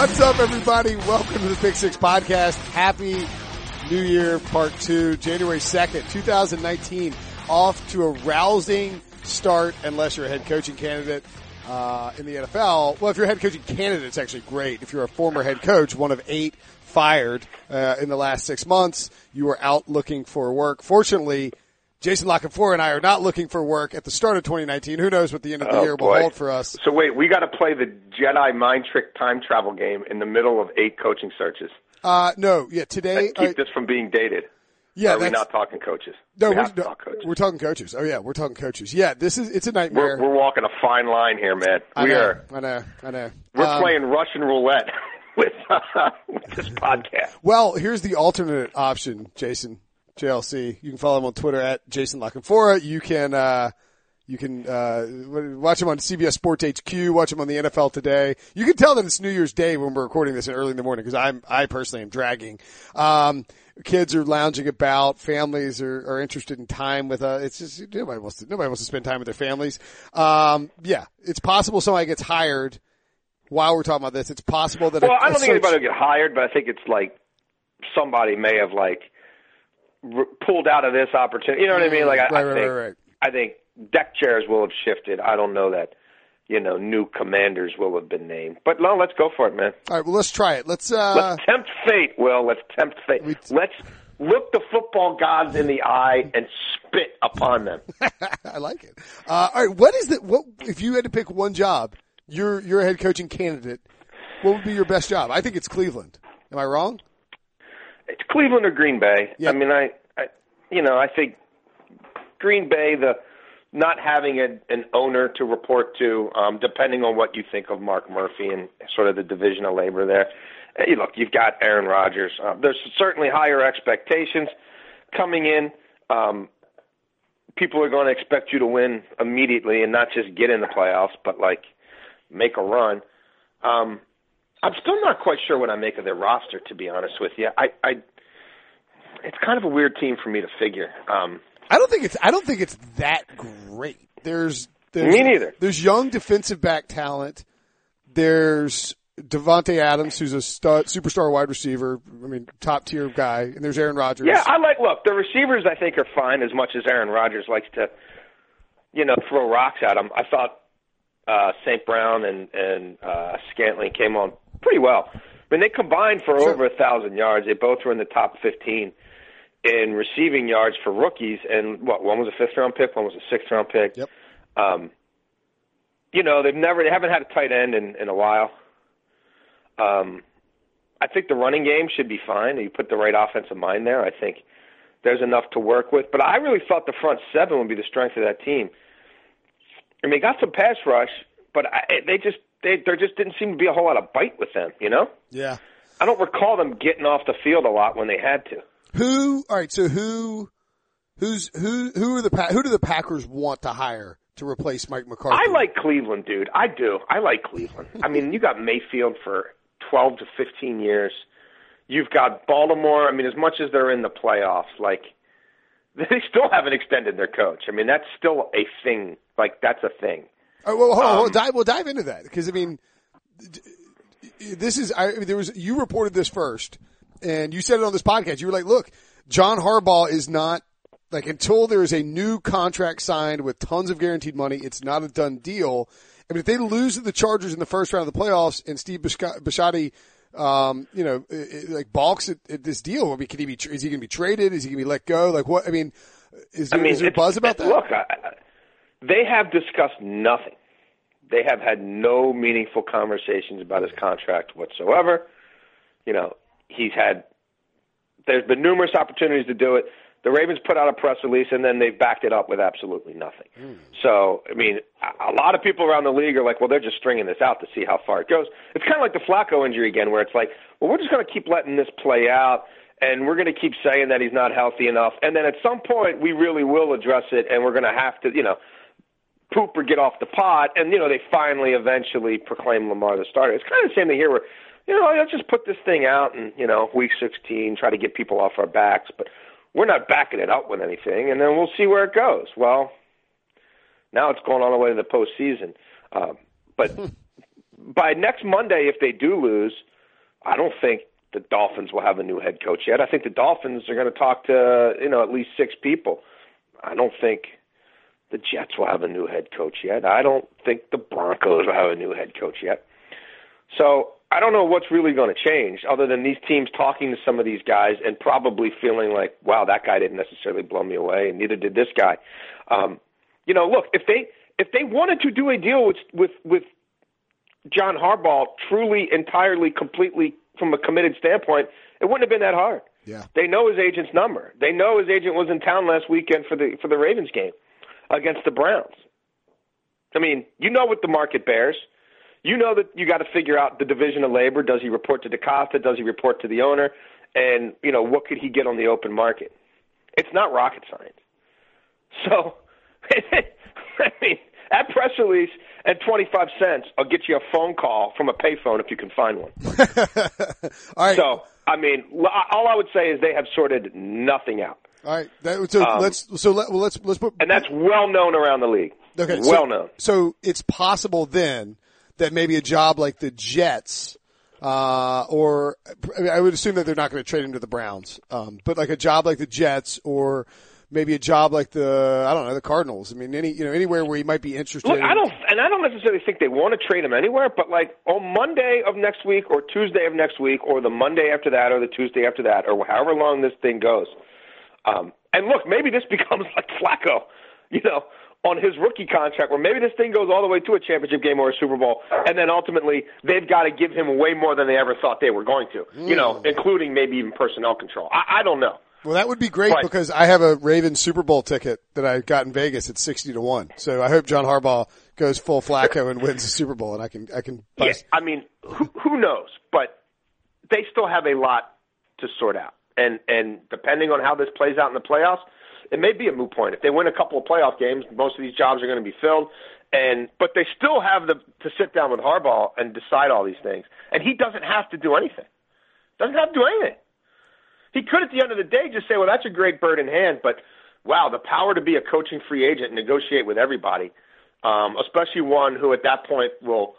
What's up, everybody? Welcome to the Pick Six Podcast. Happy New Year, Part Two, January second, two thousand nineteen. Off to a rousing start, unless you're a head coaching candidate uh, in the NFL. Well, if you're a head coaching candidate, it's actually great. If you're a former head coach, one of eight fired uh, in the last six months, you are out looking for work. Fortunately, Jason La Canfora and I are not looking for work at the start of 2019. Who knows what the end of the Oh, year will boy. hold for us? So wait, we got to play the Jedi mind trick time travel game in the middle of eight coaching searches. Uh, no, yeah, today. Keep uh, this from being dated. yeah, Are we that's, not talking coaches? no, we we're, to no, talk coaches. we're talking coaches. Oh yeah, we're talking coaches. Yeah, this is it's a nightmare. We're, we're walking a fine line here, man. I We know, are. I know, I know. We're Um, playing Russian roulette with, uh, with this podcast. Well, here's the alternate option, Jason JLC. You can follow him on Twitter at Jason La Canfora. You can uh, you can uh, watch him on CBS Sports HQ. Watch him on the NFL Today. You can tell that it's New Year's Day when we're recording this early in the morning because I'm I personally am dragging. Um, kids are lounging about. Families are, are interested in time with uh It's just nobody wants to nobody wants to spend time with their families. Um, yeah, it's possible somebody gets hired. While we're talking about this, it's possible that Well, a, I don't think search- anybody will get hired, but I think it's like somebody may have like r- pulled out of this opportunity. You know what I mean? Like I, Right, I right, think right. I think deck chairs will have shifted. I don't know that. You know, new commanders will have been named. But no, let's go for it, man. All right, well, let's try it. Let's. uh Let's tempt fate, Will. Let's tempt fate. We- Let's look the football gods in the eye and spit upon them. I like it. Uh, all right, what is the what if you had to pick one job? You're you're a head coaching candidate. What would be your best job? I think it's Cleveland. Am I wrong? It's Cleveland or Green Bay. Yeah. I mean, I, I, you know, I think Green Bay, the not having a, an owner to report to, um, depending on what you think of Mark Murphy and sort of the division of labor there. Hey, look, you've got Aaron Rodgers. Uh, there's certainly higher expectations coming in. Um, people are going to expect you to win immediately and not just get in the playoffs, but like make a run. Um, I'm still not quite sure what I make of their roster, to be honest with you. I, I it's kind of a weird team for me to figure. Um, I don't think it's I don't think it's that great. There's, there's Me neither. There's young defensive back talent. There's Davante Adams, who's a stud, superstar wide receiver. I mean, top tier guy. And there's Aaron Rodgers. yeah, I like. Look, the receivers I think are fine as much as Aaron Rodgers likes to, you know, throw rocks at them. I thought uh, St. Brown and and uh, Scantling came on pretty well. I mean, they combined for Sure. over a thousand yards. They both were in the top fifteen in receiving yards for rookies. And what one was a fifth round pick, one was a sixth round pick. Yep. Um, you know, they've never they haven't had a tight end in, in a while. Um, I think the running game should be fine. You put the right offensive mind there. I think there's enough to work with. But I really thought the front seven would be the strength of that team. I mean, they got some pass rush, but I, they just they there just didn't seem to be a whole lot of bite with them. You know, Yeah. I don't recall them getting off the field a lot when they had to. Who? All right. So who? Who's who? Who are the who do the Packers want to hire to replace Mike McCarthy? I like Cleveland, dude. I do. I like Cleveland. I mean, you got Mayfield for 12 to 15 years. You've got Baltimore. I mean, as much as they're in the playoffs, like they still haven't extended their coach. I mean, that's still a thing. Like that's a thing. Right, well, hold on, hold on. Um, dive, we'll dive into that because I mean, this is I, there was you reported this first, and you said it on this podcast. You were like, "Look, John Harbaugh is not like until there is a new contract signed with tons of guaranteed money, it's not a done deal." I mean, if they lose to the Chargers in the first round of the playoffs, and Steve Bisciotti, um, you know, i- i- like balks at, at this deal, I mean, can he be? Is he going to be traded? Is he going to be let go? Like what? I mean, is I there, mean, is there buzz about that? Look, I, I- they have discussed nothing. They have had no meaningful conversations about his contract whatsoever. You know, he's had. There's been numerous opportunities to do it. The Ravens put out a press release, and then they've backed it up with absolutely nothing. Hmm. So, I mean, a- a lot of people around the league are like, well, they're just stringing this out to see how far it goes. It's kind of like the Flacco injury again, where it's like, well, we're just going to keep letting this play out, and we're going to keep saying that he's not healthy enough, and then at some point we really will address it, and we're going to have to, you know, poop or get off the pot, and you know they finally eventually proclaim Lamar the starter. It's kind of the same thing here, where you know let's just put this thing out and you know week 16 try to get people off our backs, but we're not backing it up with anything, and then we'll see where it goes. Well, now it's going all the way to the postseason, um, but by next Monday, if they do lose, I don't think the Dolphins will have a new head coach yet. I think the Dolphins are going to talk to you know at least six people. I don't think the Jets will have a new head coach yet. I don't think the Broncos will have a new head coach yet. So I don't know what's really going to change other than these teams talking to some of these guys and probably feeling like, wow, that guy didn't necessarily blow me away, and neither did this guy. Um, you know, look, if they if they wanted to do a deal with with with John Harbaugh truly, entirely, completely from a committed standpoint, it wouldn't have been that hard. Yeah. They know his agent's number. They know his agent was in town last weekend for the for the Ravens game against the Browns. I mean, you know what the market bears. You know that you got to figure out the division of labor. Does he report to DeCosta? Does he report to the owner? And you know what could he get on the open market? It's not rocket science. So, I mean, that press release and 25 cents, I'll get you a phone call from a payphone if you can find one. All right. So, I mean, all I would say is they have sorted nothing out. All right. That, so Um, let's so let, well, let's let's put And that's well known around the league. okay. well so, known. So it's possible then that maybe a job like the Jets. Uh, or I, mean, I would assume that they're not going to trade him to the Browns. Um, but like a job like the Jets or maybe a job like the, I don't know, the Cardinals. I mean, any, you know, anywhere where he might be interested. Look, I don't, and I don't necessarily think they want to trade him anywhere. But like on Monday of next week, or Tuesday of next week, or the Monday after that, or the Tuesday after that, or however long this thing goes. Um, and look, maybe this becomes like Flacco, you know, on his rookie contract, where maybe this thing goes all the way to a championship game or a Super Bowl, and then ultimately they've got to give him way more than they ever thought they were going to, you know, including maybe even personnel control. I, I don't know. Well, that would be great Right. because I have a Ravens Super Bowl ticket that I got in Vegas at sixty to one. So I hope John Harbaugh goes full Flacco and wins the Super Bowl, and I can I can. buy Yeah, I mean, who, who knows? But they still have a lot to sort out, and and depending on how this plays out in the playoffs, it may be a moot point. If they win a couple of playoff games, most of these jobs are going to be filled. And but they still have the to sit down with Harbaugh and decide all these things, and he doesn't have to do anything. Doesn't have to do anything. He could, at the end of the day, just say, "Well, that's a great bird in hand," but wow, the power to be a coaching free agent and negotiate with everybody, um, especially one who at that point will.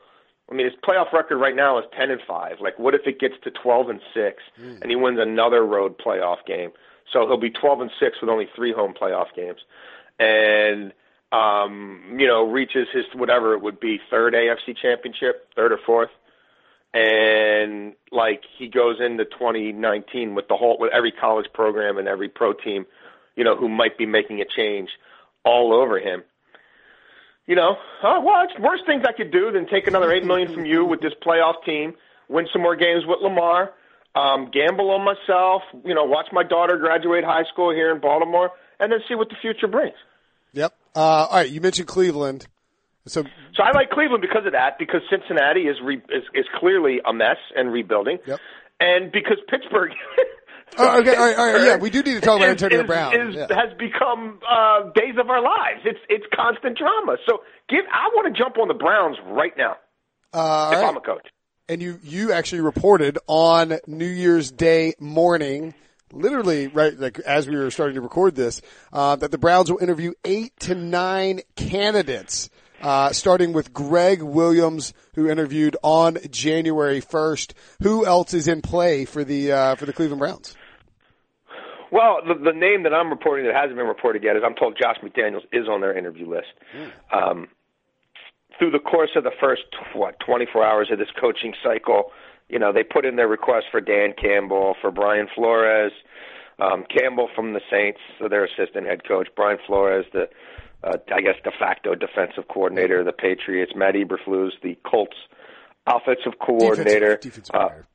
I mean, his playoff record right now is ten and five. Like, what if it gets to twelve and six, and he wins another road playoff game? So he'll be twelve and six with only three home playoff games, and um, you know reaches his whatever it would be third AFC championship, third or fourth, and like he goes into 2019 with the whole with every college program and every pro team, you know, who might be making a change all over him. You know, oh, well, it's worse things I could do than take another eight million from you with this playoff team, win some more games with Lamar, um, gamble on myself, you know, watch my daughter graduate high school here in Baltimore, and then see what the future brings. Yep. Uh, all right. You mentioned Cleveland. So So I like Cleveland because of that, because Cincinnati is re, is, is clearly a mess and rebuilding, Yep. and because Pittsburgh. Oh, okay, all right, all right, yeah, we do need to talk about is- Antonio is- Brown. is- Yeah. has become uh, days of our lives. It's it's constant drama. So give. I want to jump on the Browns right now uh, if right. I'm a coach. and you you actually reported on New Year's Day morning, literally right like as we were starting to record this, uh, that the Browns will interview eight to nine candidates. Uh, starting with Gregg Williams, who interviewed on January 1st. Who else is in play for the, uh, for the Cleveland Browns? Well, the, the name that I'm reporting that hasn't been reported yet is I'm told Josh McDaniels is on their interview list. Um, through the course of the first what 24 hours of this coaching cycle, you know they put in their request for Dan Campbell, for Brian Flores, um, Campbell from the Saints, so their assistant head coach, Brian Flores, the uh, I guess de facto defensive coordinator of the Patriots, Matt Eberflus, the Colts offensive coordinator. Defensive, defensive coordinator.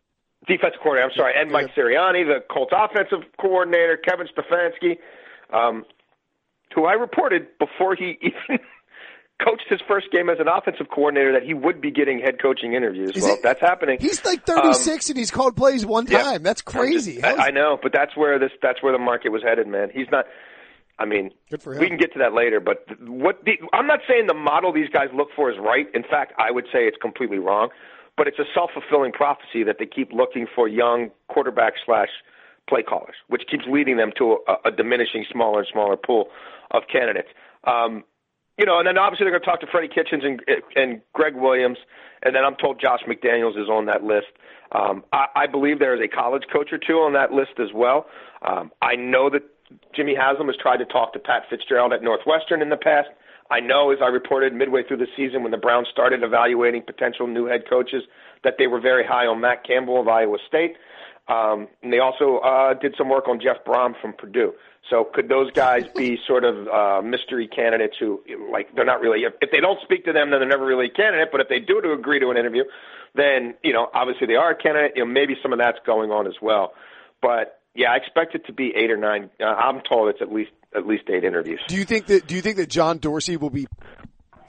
Defensive coordinator. I'm sorry, and Mike Sirianni, the Colts offensive coordinator, Kevin Stefanski, um, who I reported before he even coached his first game as an offensive coordinator that he would be getting head coaching interviews. Is well, it- that's happening. He's like 36 and he's called plays one time. That's crazy. I, I know, but that's where this that's where the market was headed, man. He's not. I mean, Good for him. we can get to that later, but what the, I'm not saying the model these guys look for is right. In fact, I would say it's completely wrong. But it's a self fulfilling prophecy that they keep looking for young quarterback slash play callers, which keeps leading them to a, a diminishing smaller and smaller pool of candidates. Um, you know, and then obviously they're going to talk to Freddie Kitchens and and Gregg Williams, and then I'm told Josh McDaniels is on that list. Um, I, I believe there is a college coach or two on that list as well. Um, I know that Jimmy Haslam has tried to talk to Pat Fitzgerald at Northwestern in the past. I know, as I reported midway through the season when the Browns started evaluating potential new head coaches, that they were very high on Matt Campbell of Iowa State. Um, and they also uh, did some work on Jeff Brohm from Purdue. So could those guys be sort of uh, mystery candidates who, like, they're not really, if, if they don't speak to them, then they're never really a candidate. But if they do to agree to an interview, then, you know, obviously they are a candidate. You know, maybe some of that's going on as well. But yeah, I expect it to be eight or nine. Uh, I'm told it's at least at least eight interviews. Do you think that? Do you think that John Dorsey will be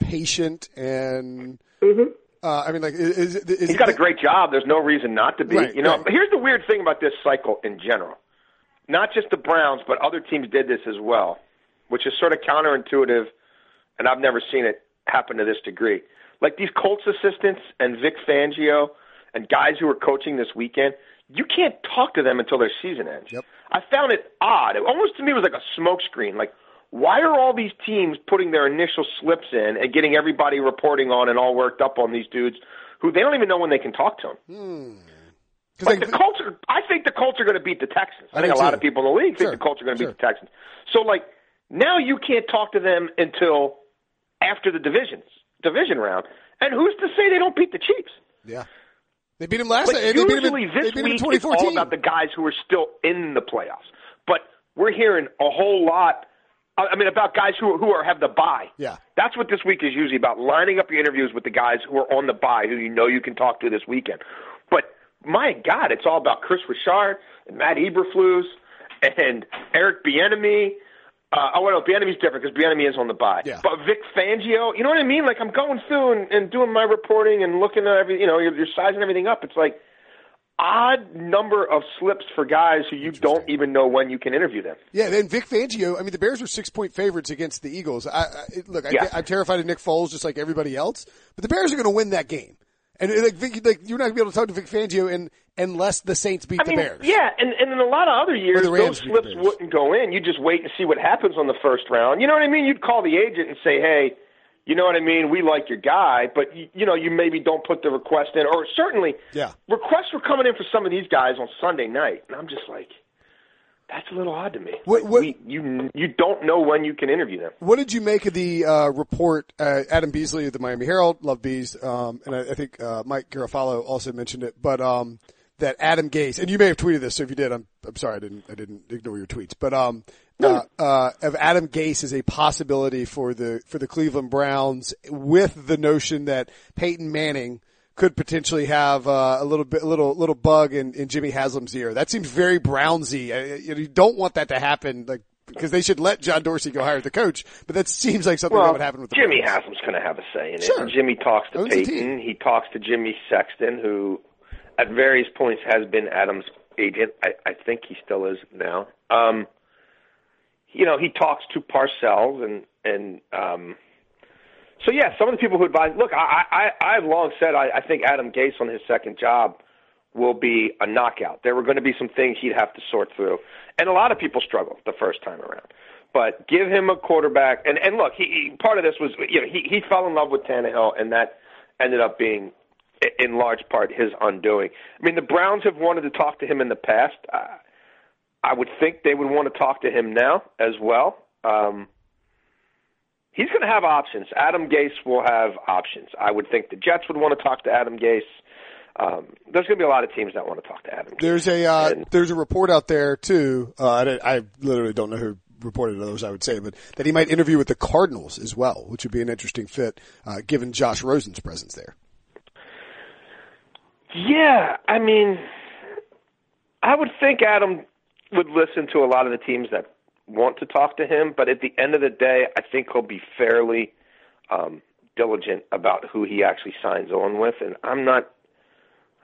patient and? Mm-hmm. Uh, I mean, like, is, is, is he's got a great job. There's no reason not to be. Right, you know, right. here's the weird thing about this cycle in general. Not just the Browns, but other teams did this as well, which is sort of counterintuitive, and I've never seen it happen to this degree. Like these Colts assistants and Vic Fangio and guys who are coaching this weekend, you can't talk to them until their season ends. Yep. I found it odd. It almost to me was like a smokescreen. Like, why are all these teams putting their initial slips in and getting everybody reporting on and all worked up on these dudes who they don't even know when they can talk to them? Because Like the Colts are, I think the Colts are going to beat the Texans. I, I think do a lot of people in the league think the Colts are going to Sure. beat the Texans. So like now you can't talk to them until after the divisions division round. And who's to say they don't beat the Chiefs? yeah, they beat him last. But night. They beat him usually in, this beat him in week it's all about the guys who are still in the playoffs. But we're hearing a whole lot. I I mean, about guys who who are have the buy. Yeah. that's what this week is usually about: lining up your interviews with the guys who are on the buy, who you know you can talk to this weekend. But my God, it's all about Kris Richard and Matt Eberflus and Eric Bieniemy. Uh, oh, well, no, Bieniemy's different because Bieniemy is on the bye. Yeah. But Vic Fangio, you know what I mean? Like I'm going through and, and doing my reporting and looking at every, you know, you're, you're sizing everything up. It's like odd number of slips for guys who you don't even know when you can interview them. Yeah, then Vic Fangio. I mean, the Bears were six point favorites against the Eagles. I, I look, I, Yeah. I'm terrified of Nick Foles, just like everybody else. But the Bears are going to win that game, and like, Vic, like you're not going to be able to talk to Vic Fangio and, unless the Saints beat I mean, the Bears. yeah, and, and in a lot of other years, those slips wouldn't go in. You just wait and see what happens on the first round. You know what I mean? You'd call the agent and say, hey, you know what I mean? We like your guy, but you, you know, you maybe don't put the request in, or certainly, Yeah. requests were coming in for some of these guys on Sunday night, and I'm just like, that's a little odd to me. What- what- we, you you don't know when you can interview them. What did you make of the uh, report? Uh, Adam Beasley of the Miami Herald, love Bees, um, and I, I think uh, Mike Garafolo also mentioned it. But um, that Adam Gase, and you may have tweeted this. So if you did, I'm I'm sorry, I didn't I didn't ignore your tweets. But um, uh, uh, of Adam Gase is a possibility for the for the Cleveland Browns, with the notion that Peyton Manning could potentially have uh, a little bit, a little, little bug in, in Jimmy Haslam's ear. That seems very Brownsy. Uh, You, know, you don't want that to happen, like because they should let John Dorsey go hire the coach. But that seems like something that would happen with the Jimmy Browns. Haslam's going to have a say in it. Sure. Jimmy talks to Owns Peyton. He talks to Jimmy Sexton, who at various points has been Adams' agent. I, I think he still is now. Um, you know, he talks to Parcells and and um, so yeah, some of the people who advise. Look, I I I've long said I, I think Adam Gase on his second job will be a knockout. There were going to be some things he'd have to sort through, and a lot of people struggle the first time around. But give him a quarterback, and and look, he, he part of this was you know he he fell in love with Tannehill, and that ended up being i- in large part his undoing. I mean, the Browns have wanted to talk to him in the past. Uh, I would think they would want to talk to him now as well. Um, he's going to have options. Adam Gase will have options. I would think the Jets would want to talk to Adam Gase. Um, there's going to be a lot of teams that want to talk to Adam. Gase. There's a uh, And- there's a report out there too. Uh, I, I literally don't know who reported those. I would say, but that he might interview with the Cardinals as well, which would be an interesting fit uh, given Josh Rosen's presence there. Yeah, I mean, I would think Adam would listen to a lot of the teams that want to talk to him, but at the end of the day, I think he'll be fairly um, diligent about who he actually signs on with, and I'm not.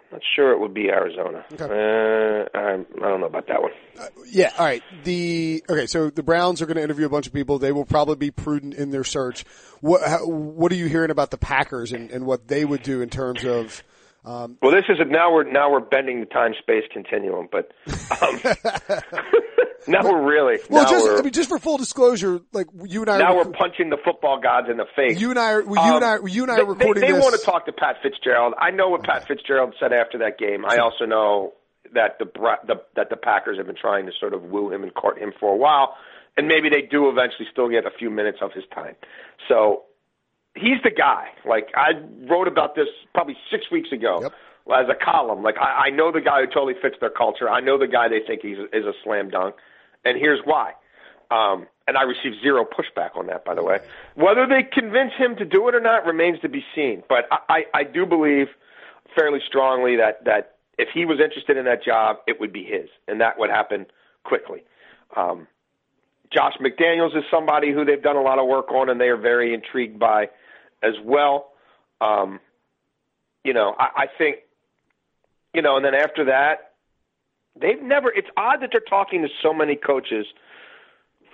I'm not sure it would be Arizona. Uh, I'm, I don't know about that one. Uh, Yeah. All right. The okay. So the Browns are going to interview a bunch of people. They will probably be prudent in their search. What how, What are you hearing about the Packers and, and what they would do in terms of Um, well, this is a, now we're now we're bending the time space continuum, but um, now we're really well, now just we're, I mean, just for full disclosure, like you and I, now we're punching the football gods in the face. you and I, are, you and I, you and I are Um, they, recording they, they want to talk to Pat Fitzgerald. I know what Pat Fitzgerald said after that game. I also know that the, the that the Packers have been trying to sort of woo him and court him for a while, and maybe they do eventually still get a few minutes of his time. So he's the guy. Like I wrote about this probably six weeks ago Yep. as a column. Like I, I know the guy who totally fits their culture. I know the guy they think he's is a slam dunk, and here's why. Um, and I received zero pushback on that, by the way. Whether they convince him to do it or not remains to be seen. But I, I, I do believe fairly strongly that that if he was interested in that job, it would be his, and that would happen quickly. Um, Josh McDaniels is somebody who they've done a lot of work on, and they are very intrigued by as well. Um, you know, I, I think, you know, and then after that, they've never. It's odd that they're talking to so many coaches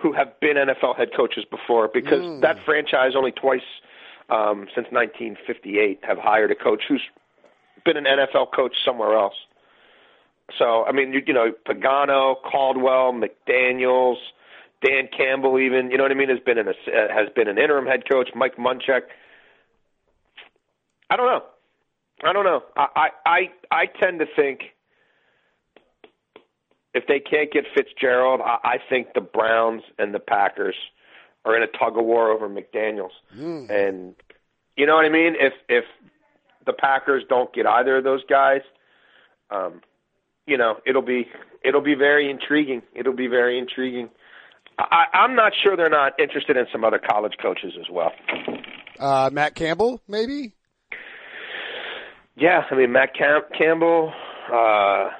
who have been NFL head coaches before, because that franchise only twice um, since 1958 have hired a coach who's been an NFL coach somewhere else. So I mean, you, you know, Pagano, Caldwell, McDaniels, Dan Campbell, even you know what I mean, has been an uh, has been an interim head coach. Mike Munchak. I don't know. I don't know. I I I, tend to think if they can't get Fitzgerald, I, I think the Browns and the Packers are in a tug of war over McDaniels. And you know what I mean? If if the Packers don't get either of those guys, um, you know, it'll be it'll be very intriguing. It'll be very intriguing. I, I'm not sure they're not interested in some other college coaches as well. uh, Matt Campbell, maybe. Yeah, I mean Matt Cam- Campbell, uh,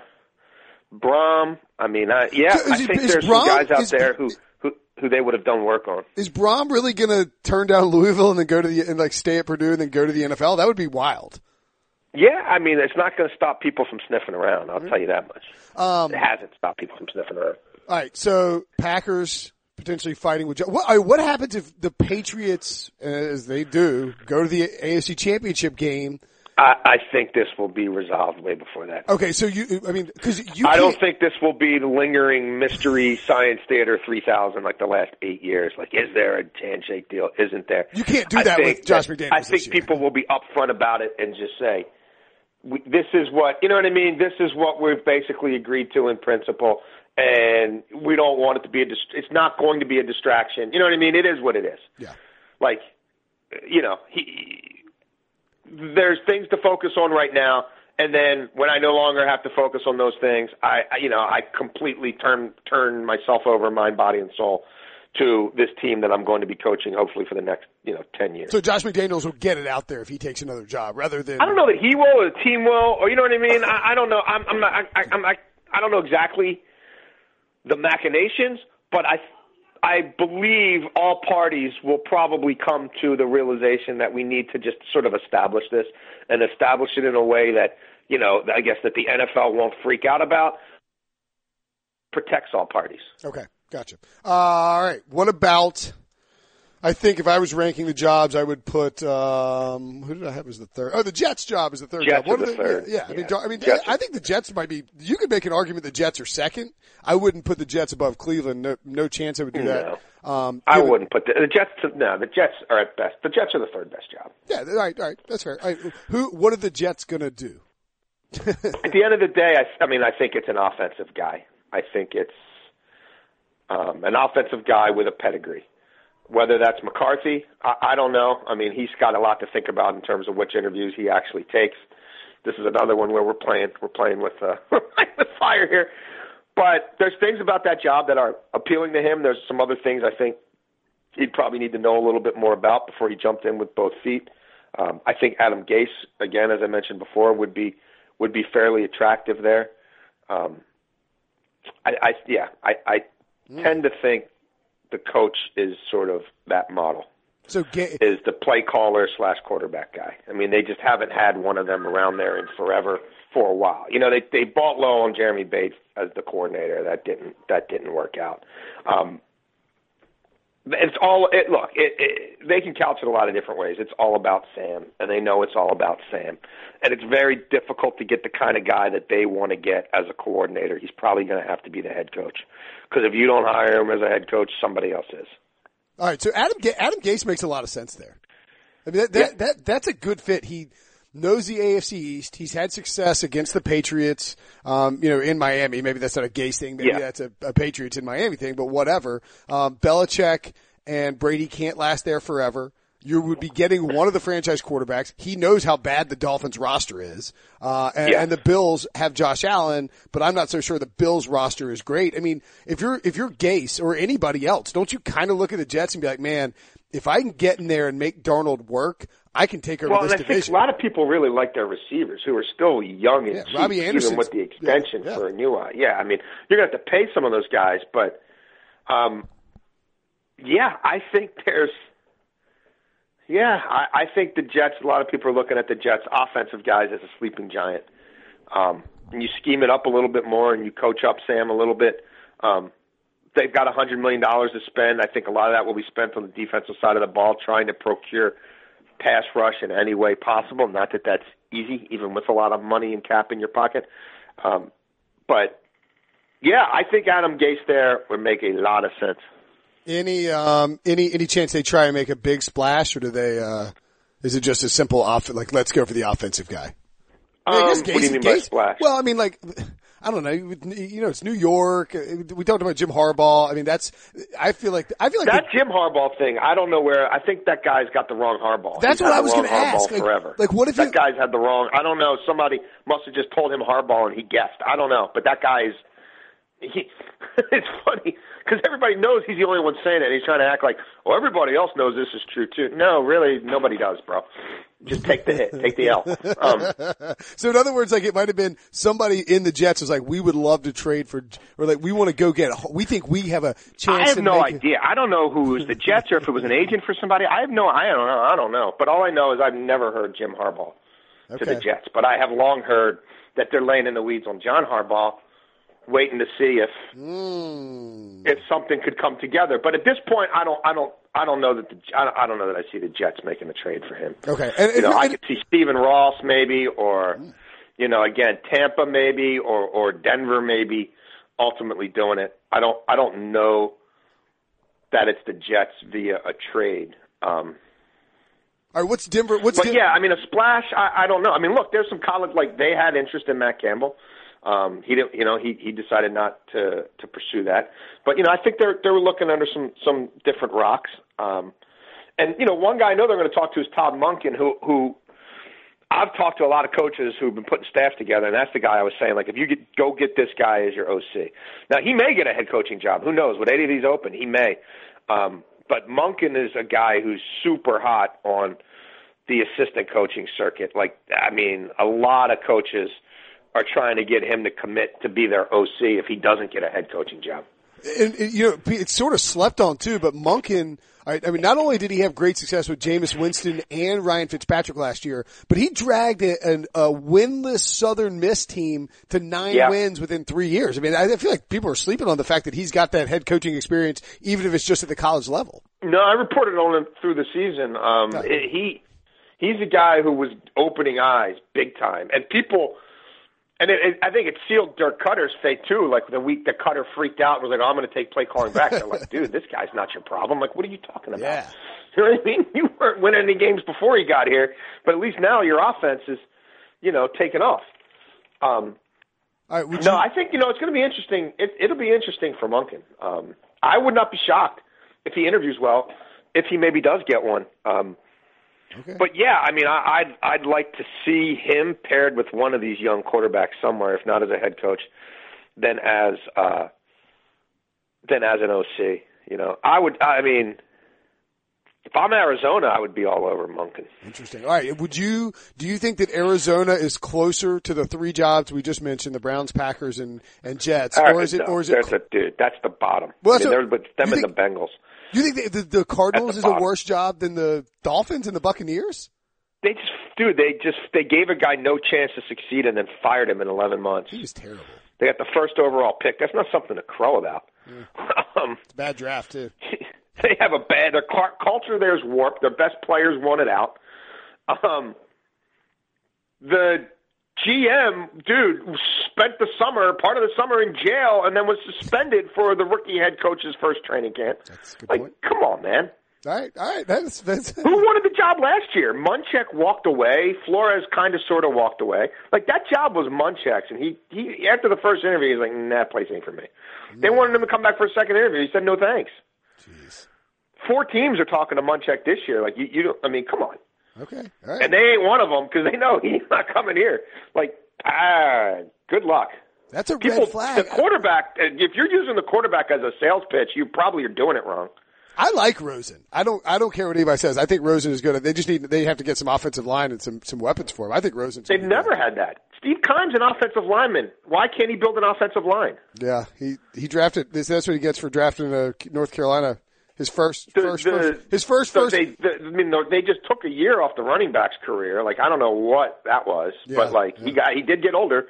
Brohm. I mean, I, yeah, Is I think there's Brohm- some guys out is- there who who who they would have done work on. Is Brohm really going to turn down Louisville and then go to the and like stay at Purdue and then go to the NFL? That would be wild. Yeah, I mean, it's not going to stop people from sniffing around. I'll tell you that much. Um, It hasn't stopped people from sniffing around. All right, so Packers potentially fighting with. What, what happens if the Patriots, as they do, go to the AFC Championship game? I, I think this will be resolved way before that. Okay, so you, I mean, because you, I don't think this will be the lingering mystery science theater 3000 like the last eight years. Like, is there a handshake deal? Isn't there? You can't do I that with Josh McDaniels I think people will be upfront about it and just say, this is what, you know what I mean? This is what we've basically agreed to in principle. And we don't want it to be a, dist- it's not going to be a distraction. You know what I mean? It is what it is. Yeah. Like, you know, he, there's things to focus on right now. And then when I no longer have to focus on those things, I, I you know, I completely turn turn myself over, mind, body, and soul, to this team that I'm going to be coaching, hopefully for the next, you know, ten years. So Josh McDaniels will get it out there if he takes another job, rather than I don't know that he will or the team will, or you know what I mean. I, I don't know. I'm, I'm not. I, I, I'm. I, I don't know exactly the machinations, but I, I believe all parties will probably come to the realization that we need to just sort of establish this and establish it in a way that you know, I guess that the NFL won't freak out about. Protects all parties. Okay, gotcha. Uh, all right. What about? I think if I was ranking the jobs, I would put um, who did I have as the third? Oh, the Jets job is the third Jets job. What are the third. Yeah, I mean, I mean, Jets I think the Jets might be. You could make an argument the Jets are second. I wouldn't put the Jets above Cleveland. No, no chance I would do that. Um, I given- wouldn't put the, the Jets. No, the Jets are at best. The Jets are the third best job. Yeah, all right, all right, that's fair. Right, who? What are the Jets gonna do? At the end of the day, I, I mean, I think it's an offensive guy. I think it's um, an offensive guy with a pedigree. Whether that's McCarthy, I, I don't know. I mean, he's got a lot to think about in terms of which interviews he actually takes. This is another one where we're playing we're playing with uh, with fire here. But there's things about that job that are appealing to him. There's some other things I think he'd probably need to know a little bit more about before he jumped in with both feet. Um, I think Adam Gase, again, as I mentioned before, would be would be fairly attractive there. Um, I, I yeah, I, I tend to think the coach is sort of that model So, ga- is the play caller slash quarterback guy. I mean, they just haven't had one of them around there in forever for a while. You know, they they bought low on Jeremy Bates as the coordinator. That didn't that didn't work out. Um, it's all it look it, it they can couch it a lot of different ways. It's all about sam and they know it's all about sam. And it's very difficult to get the kind of guy that they want to get as a coordinator. He's probably going to have to be the head coach because if you don't hire him as a head coach somebody else is. All right so adam adam gase makes a lot of sense there. I mean that that, Yeah. that that's a good fit. He knows the AFC East. He's had success against the Patriots, um, you know, in Miami. Maybe that's not a Gase thing. Maybe Yeah. that's a, a Patriots in Miami thing, but whatever. Um, Belichick and Brady can't last there forever. You would be getting one of the franchise quarterbacks. He knows how bad the Dolphins roster is. Uh, and, Yeah. and the Bills have Josh Allen, but I'm not so sure the Bills roster is great. I mean, if you're, if you're Gase or anybody else, don't you kind of look at the Jets and be like, man, if I can get in there and make Darnold work, I can take over well this i think division. a lot of people really like their receivers who are still young and Yeah, cheap, Robby even Anderson's- with the extension yeah, yeah. for a new eye yeah i mean you're going to have to pay some of those guys but um yeah i think there's Yeah, I, I think the Jets. A lot of people are looking at the Jets' offensive guys as a sleeping giant. Um, and you scheme it up a little bit more, and you coach up Sam a little bit. Um, they've got a hundred million dollars to spend. I think a lot of that will be spent on the defensive side of the ball, trying to procure pass rush in any way possible. Not that that's easy, even with a lot of money and cap in your pocket. Um, but yeah, I think Adam Gase there would make a lot of sense. Any um any any chance they try and make a big splash, or do they? uh Is it just a simple off like let's go for the offensive guy? I mean, I Um, guess what do you Gase- mean by splash? Well, I mean, like, I don't know. You know, it's New York. Uh, we talked about Jim Harbaugh. I mean, that's. I feel like I feel like That the- Jim Harbaugh thing, I don't know where. I think that guy's got the wrong Harbaugh. That's He's what I was gonna ask. Like- forever. like, what if that you- guy's had the wrong? I don't know. Somebody must have just told him Harbaugh and he guessed. I don't know, but that guy's. He, it's funny because everybody knows he's the only one saying it. And he's trying to act like, well, everybody else knows this is true too. No, really, nobody does, bro. Just take the hit, take the L. Um, so in other words, like it might have been somebody in the Jets was like, we would love to trade for, or like we want to go get. We think we have a chance. I have no idea. I don't know who was the Jets or if it was an agent for somebody. I have no. I don't know. I don't know. But all I know is I've never heard Jim Harbaugh to the Jets. But I have long heard that they're laying in the weeds on John Harbaugh, waiting to see if Mm. if something could come together. But at this point, I don't. I don't. I don't know that the. I don't, I don't know that I see the Jets making a trade for him. Okay, and, You know, I and- could see Stephen Ross maybe, or you know, again Tampa maybe, or or Denver maybe, ultimately doing it. I don't. I don't know that it's the Jets via a trade. Um, all right, what's Denver? What's but Den- yeah, I mean, a splash. I, I don't know. I mean, look, there's some college like they had interest in Matt Campbell. Um, he didn't, you know, he he decided not to to pursue that. But you know, I think they're they were looking under some some different rocks. Um, and you know, one guy I know they're going to talk to is Todd Monken, who who I've talked to a lot of coaches who've been putting staff together, and that's the guy I was saying. Like, if you get go get this guy as your OC, now he may get a head coaching job. Who knows? With any of these open, he may. Um, but Monken is a guy who's super hot on the assistant coaching circuit. Like, I mean, a lot of coaches are trying to get him to commit to be their OC if he doesn't get a head coaching job. and, and, you know, it's sort of slept on too, but Monken, I, I mean, not only did he have great success with Jameis Winston and Ryan Fitzpatrick last year, but he dragged a, an, a winless Southern Miss team to nine Yeah. wins within three years. I mean, I feel like people are sleeping on the fact that he's got that head coaching experience, even if it's just at the college level. No, I reported on him through the season. Um, Yeah. it- he he's a guy who was opening eyes big time, and people. And it, it, I think it sealed Dirk Koetter's fate too. Like the week that Cutter freaked out was like, oh, "I'm going to take play calling back." They're like, "Dude, this guy's not your problem." Like, what are you talking about? Yeah. You know what I mean? You weren't winning any games before he got here, but at least now your offense is, you know, taking off. Um, All right, no, you, I think you know it's going to be interesting. It, it'll be interesting for Monken. Um, I would not be shocked if he interviews well, if he maybe does get one. Um, Okay. But yeah, I mean, I, I'd I'd like to see him paired with one of these young quarterbacks somewhere, if not as a head coach, then as uh, then as an OC. You know, I would. I mean, if I'm Arizona, I would be all over Monken. Interesting. All right. Would you, do you think that Arizona is closer to the three jobs we just mentioned, the Browns, Packers, and, and Jets? Or is it, no, or is it, that's a dude. That's the bottom. Well, I mean, what- they're with them and think- the Bengals. You think the, the Cardinals the is a worse job than the Dolphins and the Buccaneers? They just, dude, they just they gave a guy no chance to succeed and then fired him in 11 months. He was terrible. They got the first overall pick. That's not something to crow about. Um, Bad draft too. They have a bad. Their culture there's warped. Their best players want it out. Um, the GM dude spent the summer, part of the summer, in jail, and then was suspended for the rookie head coach's first training camp. That's good Like, point. come on, man. All right, all right. That's, that's Who wanted the job last year? Munchak walked away. Flores kind of sort of walked away. Like that job was Munchak's, and he he after the first interview, he's like, "Nah, that place ain't for me." They wanted him to come back for a second interview. He said, "No, thanks." Jeez. Four teams are talking to Munchak this year. Like you, you don't. I mean, come on. Okay, all right. And they ain't one of them because they know he's not coming here. Like, ah, good luck. That's a People, red flag. the quarterback. If you're using the quarterback as a sales pitch, you probably are doing it wrong. I like Rosen. I don't. I don't care what anybody says. I think Rosen is good. They just need. They have to get some offensive line and some some weapons for him. I think Rosen's. They've never had that. Steve Keim's an offensive lineman. Why can't he build an offensive line? Yeah, he he drafted. This, that's what he gets for drafting uh, North Carolina. His first, The- first, the- first his first, So first. they, the, I mean, they just took a year off the running back's career. Like I don't know what that was, Yeah, but like he got, he did get older.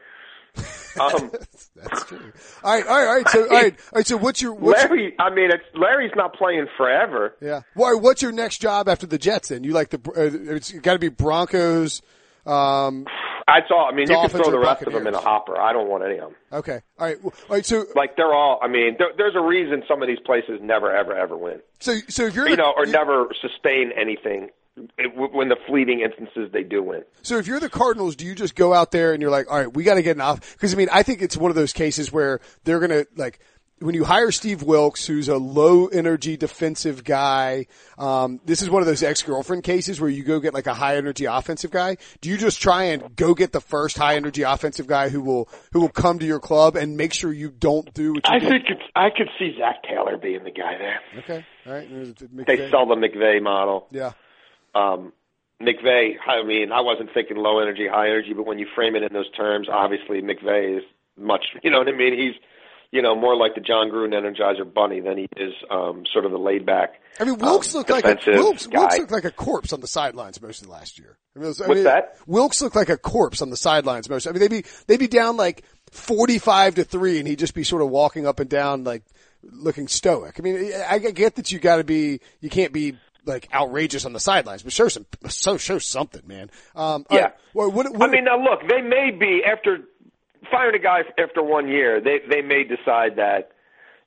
Um, that's true. All right, all right, all right. So, all right, all right. So, what's your what's your, Larry, I mean, it's Larry's not playing forever. yeah? Why? What's your next job after the Jets? Then you like the? Uh, it's got to be Broncos. Um, That's all. I mean, you can throw the rest of them in a hopper. I don't want any of them. okay, all right, all right. So, Like they're all. I mean, there, there's a reason some of these places never, ever, ever win. so, so if you're You the- know, or never sustain anything it, when the fleeting instances they do win. So if you're the Cardinals, do you just go out there and you're like, all right, we got to get an off? Because I mean, I think it's one of those cases where they're going to like when you hire Steve Wilks, who's a low energy defensive guy. Um, this is one of those ex girlfriend cases where you go get like a high energy offensive guy. Do you just try and go get the first high energy offensive guy who will who will come to your club and make sure you don't do what you I did? think it's, I could see Zac Taylor being the guy there. Okay, all right. McVay. They sell the McVay model. Yeah. um, McVay, I mean, I wasn't thinking low energy, high energy, but when you frame it in those terms, obviously McVay is much, you know what I mean? He's, you know, more like the Jon Gruden Energizer Bunny than he is um, sort of the laid back. I mean, Wilks um, looked like a Wilks. Wilks looked like a corpse on the sidelines most of the last year. I mean, was- I What's mean, that? Wilks looked like a corpse on the sidelines most. I mean, they'd be they'd be down like forty five to three, and he'd just be sort of walking up and down like looking stoic. I mean, I I get that you got to be you can't be like outrageous on the sidelines, but show some so show something, man. Um, Yeah. right. What, I what, mean, now look, they may be after firing a guy after one year. They they may decide that,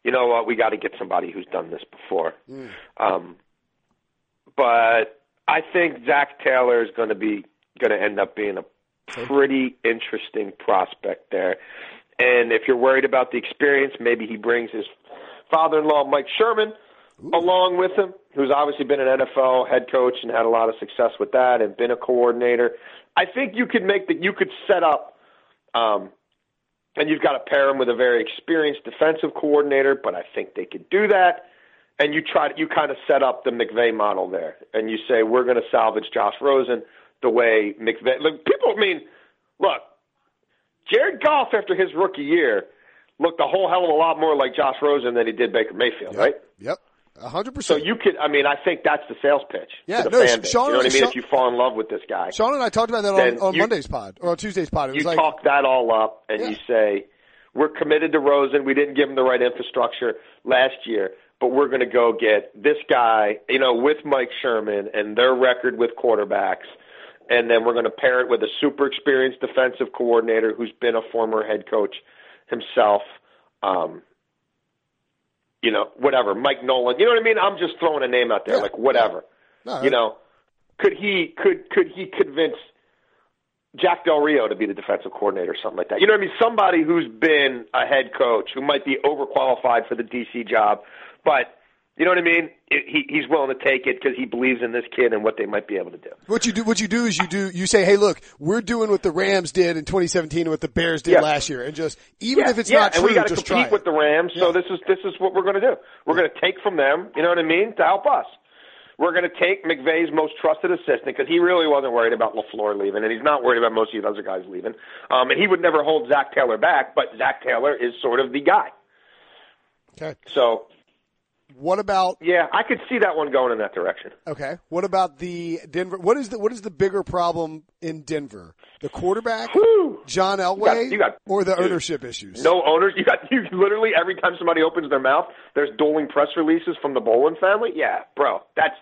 you know what, we got to get somebody who's done this before. Um, but I think Zac Taylor is going to be going to end up being a pretty interesting prospect there. And if you're worried about the experience, maybe he brings his father-in-law Mike Sherman along with him, who's obviously been an NFL head coach and had a lot of success with that, and been a coordinator. I think you could make that. You could set up, um, and you've got to pair him with a very experienced defensive coordinator. But I think they could do that. And you try to, you kind of set up the McVay model there, and you say we're going to salvage Josh Rosen the way McVay. Look, people, I mean, look, Jared Goff after his rookie year looked a whole hell of a lot more like Josh Rosen than he did Baker Mayfield, right? Yep, hundred So you could, I mean, I think that's the sales pitch Yeah, no, base. Sean- you know what I mean? Sean- if you fall in love with this guy, Sean and I talked about that on, on you- Monday's pod or on Tuesday's pod. It was you like talk that all up and Yeah. you say, we're committed to Rosen. We didn't give him the right infrastructure last year, but we're going to go get this guy, you know, with Mike Sherman and their record with quarterbacks. And then we're going to pair it with a super experienced defensive coordinator who's been a former head coach himself. Um, you know, whatever, Mike Nolan. You know what I mean? I'm just throwing a name out there, Yeah. like whatever. No, You know, could he could could he convince Jack Del Rio to be the defensive coordinator or something like that? You know what I mean? Somebody who's been a head coach who might be overqualified for the DC job, but you know what I mean? He he's willing to take it because he believes in this kid and what they might be able to do. What you do, what you do is you do, you say, hey, look, we're doing what the Rams did in 2017 and what the Bears did Yeah. last year, and just even yeah, if it's yeah, not and true, we got to compete with it. the Rams. So this is this is what we're going to do. We're going to take from them. You know what I mean? To help us. We're going to take McVay's most trusted assistant because he really wasn't worried about Lafleur leaving, and he's not worried about most of the other guys leaving. Um, and he would never hold Zac Taylor back, but Zac Taylor is sort of the guy. Okay. So What about Yeah, I could see that one going in that direction. okay? What about the Denver? What is the what is the bigger problem in Denver? The quarterback. John Elway, you got- or the dude, ownership issues? No owners. You got you literally every time somebody opens their mouth, there's dueling press releases from the Bowlen family. Yeah, bro, that's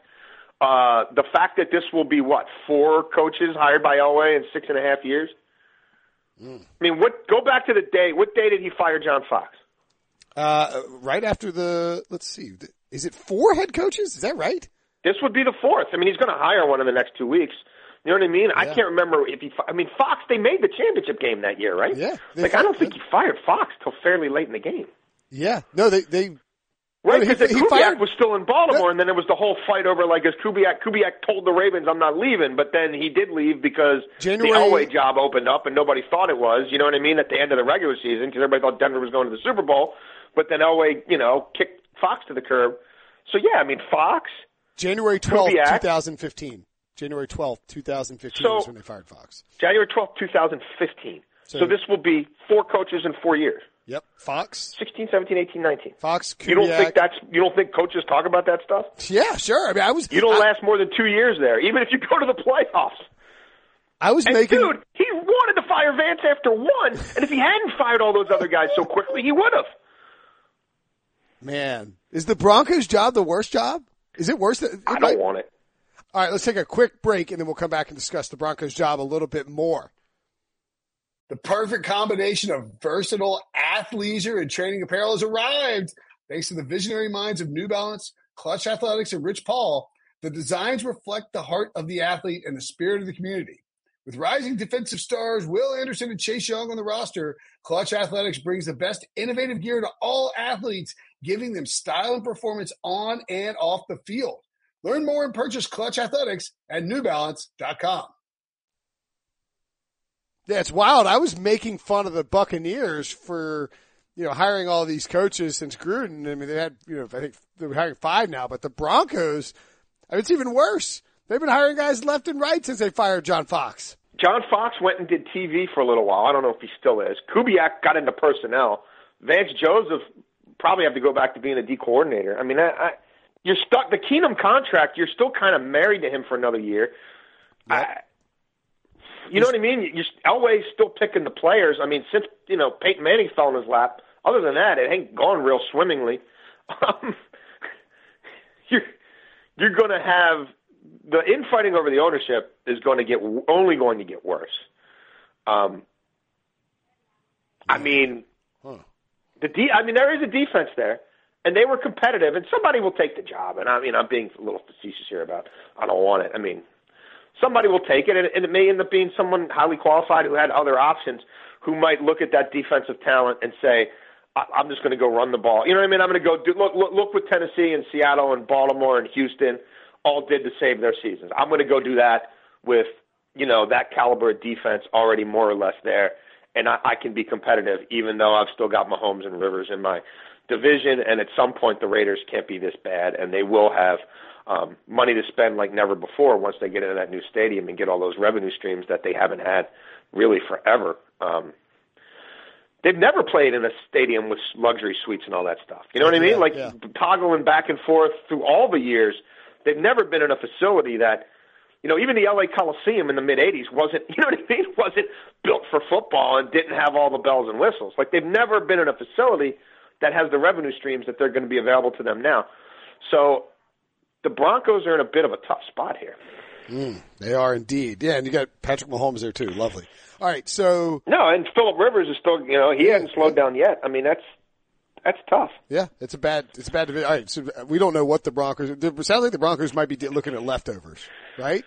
uh, the fact that this will be what four coaches hired by Elway in six and a half years. Hmm. I mean, what? Go back to the day. What day did he fire John Fox? Uh, right after the let's see, is it four head coaches? Is that right? This would be the fourth. I mean, he's going to hire one in the next two weeks. You know what I mean? I can't remember if he. I mean, Fox. They made the championship game that year, right? Yeah, Like I don't think he fired Fox till fairly late in the game. Yeah, no, they they Right, No, he- because he Kubiak fired- was still in Baltimore, Yeah. and then there was the whole fight over like, is Kubiak? Kubiak told the Ravens, "I'm not leaving," but then he did leave because January- the Elway job opened up, and nobody thought it was. You know what I mean? At the end of the regular season, because everybody thought Denver was going to the Super Bowl, but then Elway, you know, kicked Fox to the curb. So yeah, I mean, Fox. January twelfth, two thousand fifteen. January twelfth, two thousand fifteen So- is when they fired Fox. January twelfth, 2015. So- So, this will be four coaches in four years. Yep, Fox, 16, 17, 18, 19. Fox, Kubiak. You don't think that's you don't think coaches talk about that stuff? Yeah, sure. I mean, I was You don't I, last more than two years there, even if you go to the playoffs. I was And making dude, he wanted to fire Vance after one, and if he hadn't fired all those other guys so quickly, he would have. Man. Is the Broncos job the worst job? Is it worse? Than, it I don't want it. All right, let's take a quick break and then we'll come back and discuss the Broncos job a little bit more. The perfect combination of versatile athleisure and training apparel has arrived. Thanks to the visionary minds of New Balance, Clutch Athletics, and Rich Paul, the designs reflect the heart of the athlete and the spirit of the community. With rising defensive stars Will Anderson and Chase Young on the roster, Clutch Athletics brings the best innovative gear to all athletes, giving them style and performance on and off the field. Learn more and purchase Clutch Athletics at newbalance.com. Yeah, it's wild. I was making fun of the Buccaneers for, you know, hiring all these coaches since Gruden. I mean, they had, you know, I think they're hiring five now, but the Broncos, I mean, it's even worse. They've been hiring guys left and right since they fired John Fox. John Fox went and did TV for a little while. I don't know if he still is. Kubiak got into personnel. Vance Joseph probably have to go back to being a D coordinator. I mean, I, I, you're stuck. The Keenum contract, you're still kind of married to him for another year. I, you know what I mean? You're, Elway's still picking the players. I mean, since you know Peyton Manning fell in his lap. Other than that, it ain't gone real swimmingly. Um, you're you're going to have the infighting over the ownership is going to get only going to get worse. Um, I mean, Huh. The de- I mean there is a defense there, and they were competitive, and somebody will take the job. And I mean, I'm being a little facetious here about I don't want it. I mean, somebody will take it, and, and it may end up being someone highly qualified who had other options, who might look at that defensive talent and say, I- I'm just going to go run the ball. You know what I mean? I'm going to go do look look look what Tennessee and Seattle and Baltimore and Houston all did to save their seasons. I'm going to go do that with you know that caliber of defense already more or less there, and I, I can be competitive even though I've still got Mahomes and Rivers in my division. And at some point, the Raiders can't be this bad, and they will have um, money to spend like never before once they get into that new stadium and get all those revenue streams that they haven't had really forever. Um, they've never played in a stadium with luxury suites and all that stuff. You know what I mean? Yeah, like yeah. toggling back and forth through all the years. They've never been in a facility that, you know, even the LA Coliseum in the mid '80s wasn't, you know what I mean, wasn't built for football and didn't have all the bells and whistles. Like they've never been in a facility that has the revenue streams that they're going to be available to them now. So the Broncos are in a bit of a tough spot here. Mm, they are indeed. Yeah, and you got Patrick Mahomes there too. Lovely. All right, so No, and Philip Rivers is still, you know, he Yeah. hasn't slowed down yet. I mean, that's that's tough. yeah, it's a bad, it's a bad division. All right, so we don't know what the Broncos. It sounds like the Broncos might be looking at leftovers, right?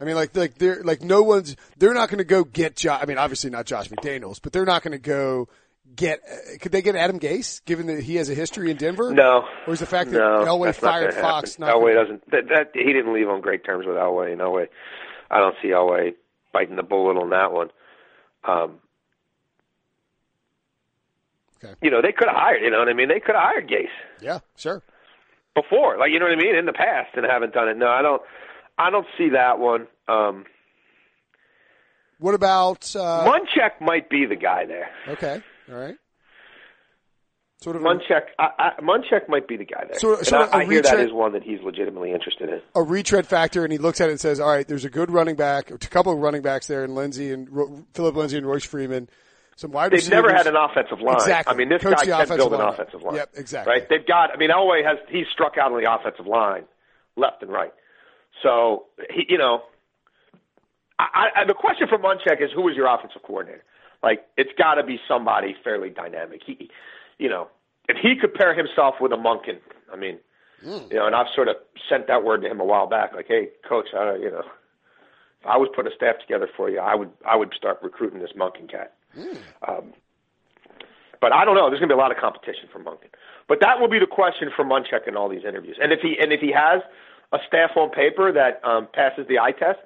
I mean, like, like they're like no one's. They're not going to go get Josh. I mean, obviously not Josh McDaniels, but they're not going to go get. Uh, could they get Adam Gase, given that he has a history in Denver? No, Or is the fact that no, Elway that's not fired Fox happen. not Elway gonna- doesn't. That, that he didn't leave on great terms with Elway, and Elway, I don't see Elway biting the bullet on that one. Um, Okay. You know, they could have hired. You know what I mean? They could have hired Gase Yeah, sure. before, like you know what I mean, in the past, and haven't done it. No, I don't. I don't see that one. Um, What about? Uh, Munchak might be the guy there. okay, all right. Sort of Munchak, I, I, Munchak might be the guy there. Sort of- sort of I, I hear that retread- is one that he's legitimately interested in. a retread factor, and he looks at it and says, "All right, there's a good running back, a couple of running backs there, and Lindsay and Phillip Lindsay and Royce Freeman, some wide They've receivers. never had an offensive line. Exactly. I mean, this Coach guy can build an line. offensive line. Yep, exactly. Right? They've got. I mean, Elway has he's struck out on the offensive line, left and right. So he, you know, I, I, the question for Munchak is who is your offensive coordinator? Like, it's got to be somebody fairly dynamic. He, you know, if he could pair himself with a Monken, I mean, Hmm. you know, and I've sort of sent that word to him a while back, like, hey, coach, I, you know, if I was put a staff together for you, I would, I would start recruiting this Monken cat. Um, but I don't know. There's going to be a lot of competition for Monken. But that will be the question for Munchak in all these interviews. And if he and if he has a staff on paper that um, passes the eye test,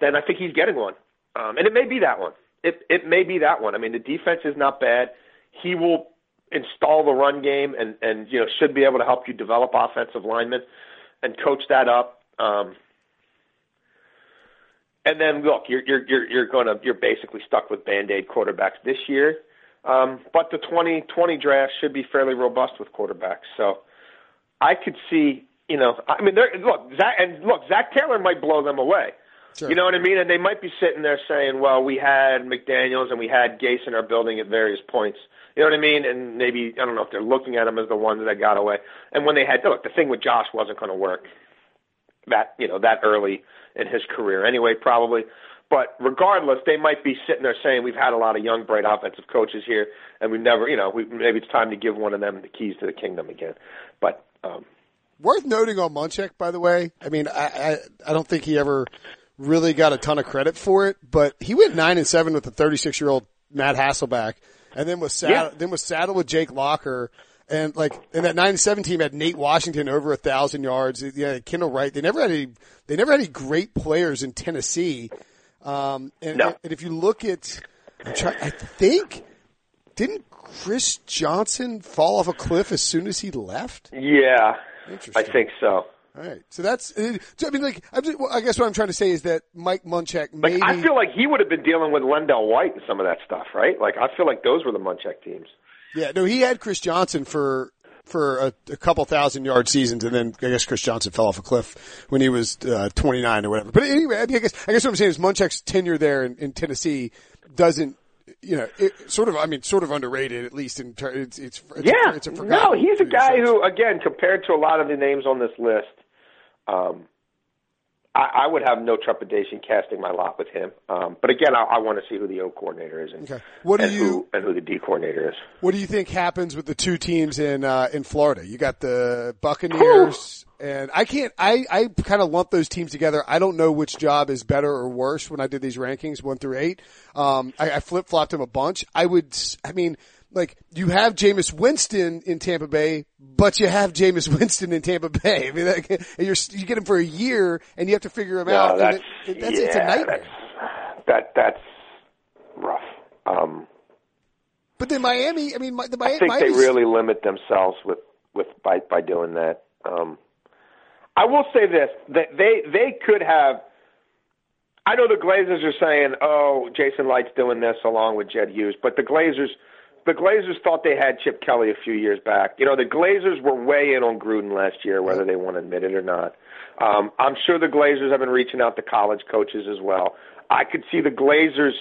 then I think he's getting one. Um, and it may be that one. It it may be that one. I mean, the defense is not bad. He will install the run game and and you know should be able to help you develop offensive linemen and coach that up. Um, and then look, you're you're you're you're to you're basically stuck with band-aid quarterbacks this year. Um, but the 2020 draft should be fairly robust with quarterbacks. So I could see, you know, I mean, they're, look, Zac and look, Zac Taylor might blow them away. Sure. You know what I mean? And they might be sitting there saying, "Well, we had McDaniels and we had Gase in our building at various points." You know what I mean? And maybe I don't know if they're looking at him as the ones that got away. And when they had look, the thing with Josh wasn't going to work that you know that early in his career anyway, probably. But regardless, they might be sitting there saying, "We've had a lot of young, bright offensive coaches here, and we've never, you know, we, maybe it's time to give one of them the keys to the kingdom again." But um, Worth noting on Munchak, by the way. I mean, I, I I don't think he ever really got a ton of credit for it, but he went nine and seven with the 36 year old Matt Hasselbeck, and then was saddled, Yeah. then was saddled with Jake Locker. And like, and that nine and seven team had Nate Washington over a thousand yards. Yeah, Kendall Wright. They never had any. They never had any great players in Tennessee. Um, and, No. and if you look at, I'm try, I think, didn't Chris Johnson fall off a cliff as soon as he left? yeah, Interesting. I think so. All right. So that's, uh, so I mean, like, I'm just, well, I guess what I'm trying to say is that Mike Munchak Like maybe. I feel like he would have been dealing with LenDale White and some of that stuff, right? Like I feel like those were the Munchak teams. Yeah, no, he had Chris Johnson for, for a, a couple thousand yard seasons and then I guess Chris Johnson fell off a cliff when he was, uh, 29 or whatever. But anyway, I, mean, I guess, I guess what I'm saying is Munchak's tenure there in, in Tennessee doesn't, you know, it, sort of, I mean, sort of underrated at least in ter- it's, it's, it's Yeah, a, it's a no, he's a guy who, again, compared to a lot of the names on this list, um, I, I would have no trepidation casting my lot with him. Um, but again, I, I want to see who the O coordinator is and, Okay. What do and you- who and who the D coordinator is. What do you think happens with the two teams in uh, in Florida? You got the Buccaneers, and I can't. I I kind of lump those teams together. I don't know which job is better or worse when I did these rankings one through eight. Um, I, I flip flopped them a bunch. I would. I mean, like you have Jameis Winston in Tampa Bay, but you have Jameis Winston in Tampa Bay. I mean, like, you get him for a year, and you have to figure him out. No, and that's, it- that's yeah, it's a nightmare. That's, that that's rough. Um, But then Miami. I mean, my, the I Miami. think they really limit themselves with with by by doing that. Um, I will say this: that they they could have. I know the Glazers are saying, "Oh, Jason Licht's doing this along with Jed Hughes," but the Glazers, the Glazers thought they had Chip Kelly a few years back. You know, the Glazers were way in on Gruden last year, whether they want to admit it or not. Um, I'm sure the Glazers have been reaching out to college coaches as well. I could see the Glazers,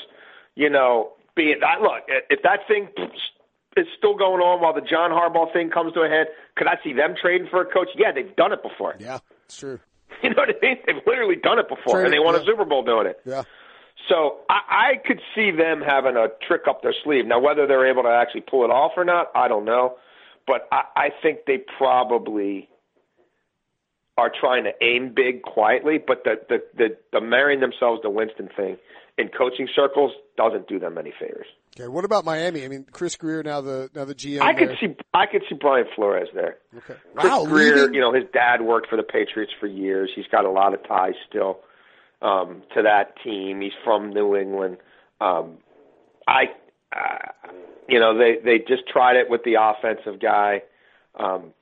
you know, being. I, look, if that thing is still going on while the John Harbaugh thing comes to a head, could I see them trading for a coach? Yeah, they've done it before. Yeah, it's true. You know what I mean? They've literally done it before, and they won yeah. a Super Bowl doing it. Yeah. So I, I could see them having a trick up their sleeve. Now, whether they're able to actually pull it off or not, I don't know. But I, I think they probably are trying to aim big quietly. But the, the the the marrying themselves to Winston thing in coaching circles doesn't do them any favors. Okay. What about Miami? I mean, Chris Grier now the now the GM. I could see I could see Brian Flores there. Okay. Chris Wow, Grier, leaving- you know, his dad worked for the Patriots for years. He's got a lot of ties still um, to that team. He's from New England. Um, I, uh, you know, they they just tried it with the offensive guy. Um,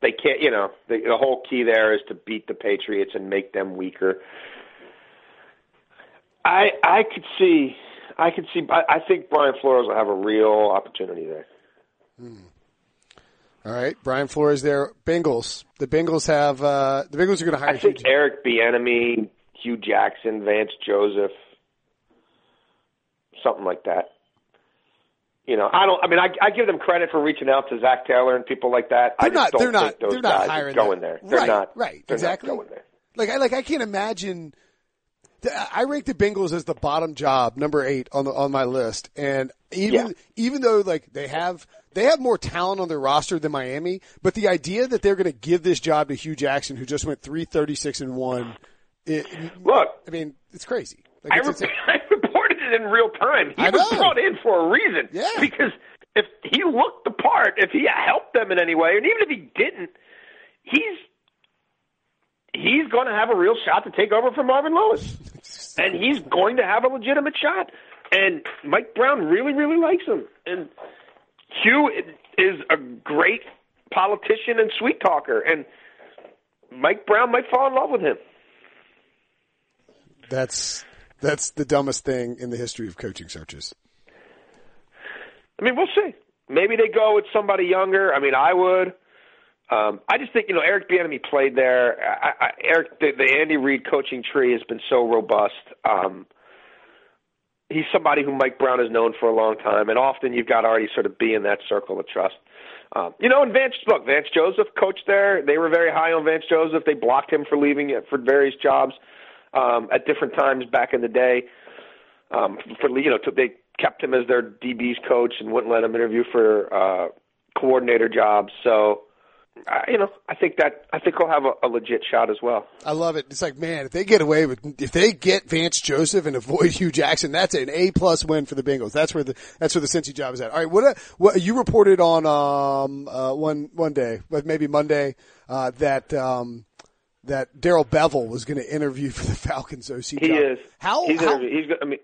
they can't, you know, the, the whole key there is to beat the Patriots and make them weaker. I I could see, I could see. I, I think Brian Flores will have a real opportunity there. All right, Brian Flores there. Bengals. The Bengals have uh, the Bengals are going to hire. I think Hue- Eric Bieniemy, Hue Jackson, Vance Joseph, something like that. You know, I don't. I mean, I, I give them credit for reaching out to Zac Taylor and people like that. I They're just not. don't They're not. those They're not guys hiring going there. They're right, not. Right. They're exactly. Not going there. Like I like I can't imagine. I rank the Bengals as the bottom job, number eight on the on my list, and even Yeah. even though like they have they have more talent on their roster than Miami, but the idea that they're going to give this job to Hue Jackson, who just went three thirty six and one, it, Look, I mean, it's crazy. Like, I, it's, re- it's- I reported it in real time. He I was know. brought in for a reason. Yeah. Because if he looked the part, if he helped them in any way, and even if he didn't, he's he's going to have a real shot to take over from Marvin Lewis, and he's going to have a legitimate shot. And Mike Brown really, really likes him. And Hue is a great politician and sweet talker, and Mike Brown might fall in love with him. that's that's the dumbest thing in the history of coaching searches. I mean, we'll see. Maybe they go with somebody younger. I mean, I would. Um, I just think you know Eric Bieniemy played there. I, I, Eric, the, the Andy Reid coaching tree has been so robust. Um, he's somebody who Mike Brown has known for a long time, and often you've got to already sort of be in that circle of trust. Um, you know, and Vance, look, Vance Joseph coached there. They were very high on Vance Joseph. They blocked him for leaving it for various jobs um, at different times back in the day. Um, for you know, they kept him as their DB's coach and wouldn't let him interview for uh, coordinator jobs. So, uh, you know, I think that I think he'll have a, a legit shot as well. I love it. It's like, man, if they get away with, if they get Vance Joseph and avoid Hue Jackson, that's an A plus win for the Bengals. That's where the, that's where the Cincy job is at. All right. What, what you reported on, um, uh, one, one day, but maybe Monday, uh, that, um, that Darrell Bevell was going to interview for the Falcons OC He job. is. How, he's how, he's I mean,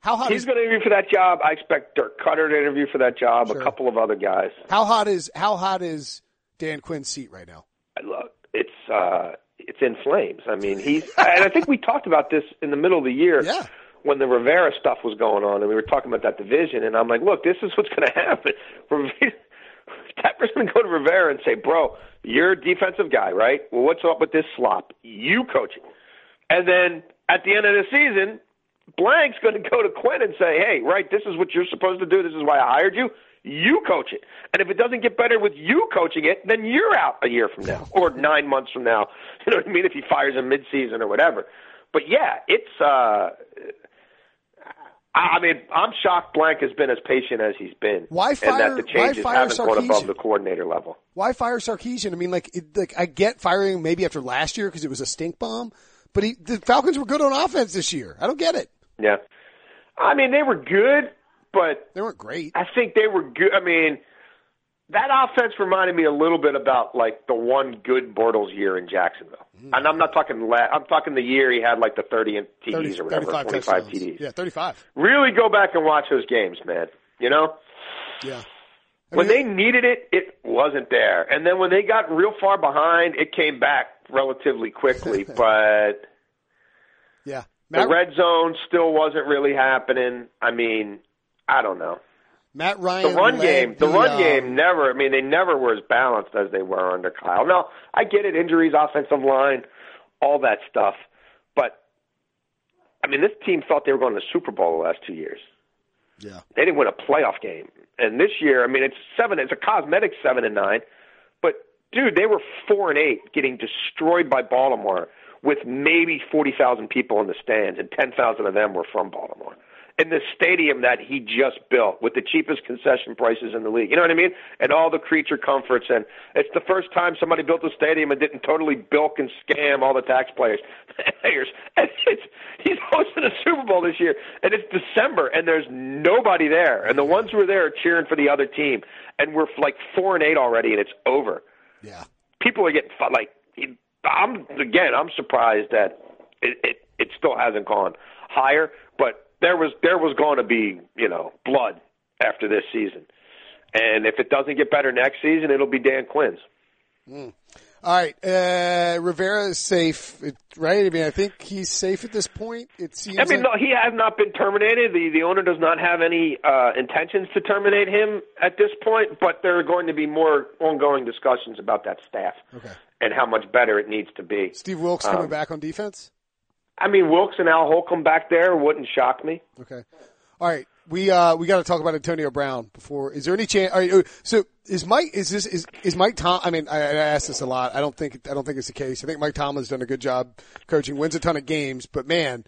how hot he's is, going to interview for that job. I expect Dirk Koetter to interview for that job. Sure. A couple of other guys. how hot is, how hot is Dan Quinn's seat right now? look, it's uh, it's in flames. I mean, he's, and I think we talked about this in the middle of the year Yeah. when the Rivera stuff was going on, and we were talking about that division. And I'm like, look, this is what's going to happen. Tepper's going to go to Rivera and say, bro, you're a defensive guy, right? Well, what's up with this slop? You coach it. And then at the end of the season, Blank's going to go to Quinn and say, hey, right, this is what you're supposed to do. This is why I hired you. You coach it. And if it doesn't get better with you coaching it, then you're out a year from now or nine months from now. You know what I mean? If he fires him midseason or whatever. But yeah, it's, uh, I mean, I'm shocked Blank has been as patient as he's been. Why and that the changes fire haven't gone above the coordinator level. Why fire Sarkisian? I mean, like, it, like I get firing maybe after last year because it was a stink bomb, but he, the Falcons were good on offense this year. I don't get it. Yeah. I mean, they were good, but They weren't great. I think they were good. I mean, that offense reminded me a little bit about like the one good Bortles year in Jacksonville. Mm. And I'm not talking. La- I'm talking the year he had like the 30 in- TDs 30, or whatever, 35 25 touchdowns. TDs. Yeah, 35. Really go back and watch those games, man. You know, Yeah. I when mean, they needed it, it wasn't there, and then when they got real far behind, it came back relatively quickly. but yeah. the red zone still wasn't really happening. I mean, I don't know. Matt Ryan. The run game, the run um, game never. I mean, they never were as balanced as they were under Kyle. Now, I get it, injuries, offensive line, all that stuff, but I mean, this team thought they were going to the Super Bowl the last two years. Yeah. They didn't win a playoff game, and this year, I mean, it's seven. It's a cosmetic seven and nine, but dude, they were four and eight, getting destroyed by Baltimore with maybe forty thousand people in the stands, and ten thousand of them were from Baltimore. In the stadium that he just built with the cheapest concession prices in the league. You know what I mean? And all the creature comforts. And it's the first time somebody built a stadium and didn't totally bilk and scam all the taxpayers. And it's, he's hosting a Super Bowl this year. And it's December and there's nobody there. And the ones who are there are cheering for the other team. And we're like four and eight already and it's over Yeah. people are getting like I'm again I'm surprised that it, it it still hasn't gone higher, but there was there was going to be you know blood after this season, and if it doesn't get better next season, it'll be Dan Quinn's. All right, uh, Rivera is safe, right? I mean, I think he's safe at this point. It seems. I mean, like, no, he has not been terminated. The the owner does not have any uh, intentions to terminate him at this point, but there are going to be more ongoing discussions about that staff Okay. and how much better it needs to be. Steve Wilks coming Um, back on defense. I mean, Wilks and Al Holcomb back there wouldn't shock me. Okay. All right. We uh we got to talk about Antonio Brown before. Is there any chance? All right, so is Mike? Is this is is Mike Tom? I mean, I, I ask this a lot. I don't think I don't think it's the case. I think Mike Tomlin's done a good job coaching. Wins a ton of games, but man,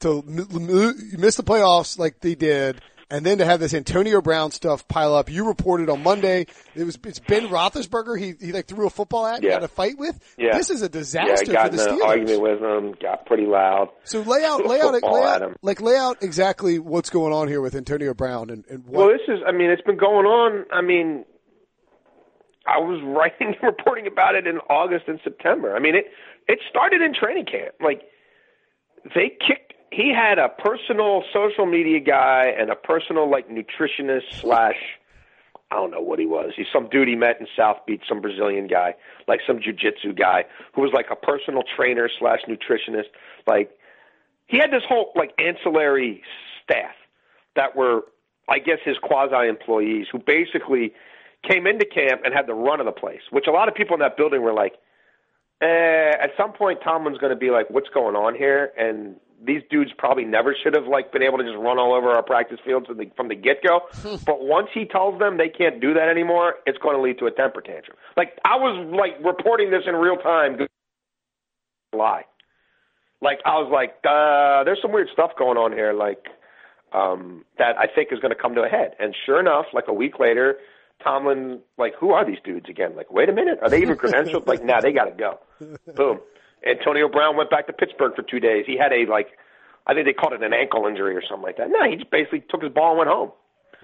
to miss the playoffs like they did, and then to have this Antonio Brown stuff pile up. You reported on Monday it was it's Ben Roethlisberger. He he like threw a football at, and Yeah. had a fight with. Yeah. This is a Yeah, disaster got for the Steelers. argument with him, got pretty loud. So lay out, lay out, lay out, like lay out exactly what's going on here with Antonio Brown and, and Well, this is, I mean, it's been going on. I mean, I was writing and reporting about it in August and September. I mean, it it started in training camp. Like they kicked. He had a personal social media guy and a personal like nutritionist slash. I don't know what he was. He's some dude he met in South Beach, some Brazilian guy, like some jujitsu guy who was like a personal trainer slash nutritionist. Like he had this whole like ancillary staff that were, I guess, his quasi employees who basically came into camp and had the run of the place. Which a lot of people in that building were like, eh, at some point Tomlin's going to be like, what's going on here? And these dudes probably never should have like been able to just run all over our practice fields from the, from the get go. but once he tells them they can't do that anymore, it's going to lead to a temper tantrum. Like I was like reporting this in real time. Lie. Like I was like, uh, there's some weird stuff going on here. Like um, that I think is going to come to a head. And sure enough, like a week later, Tomlin, like, who are these dudes again? Like, wait a minute, are they even credentialed? like, nah, they got to go. Boom. Antonio Brown went back to Pittsburgh for two days. He had a like, I think they called it an ankle injury or something like that. No, he just basically took his ball and went home.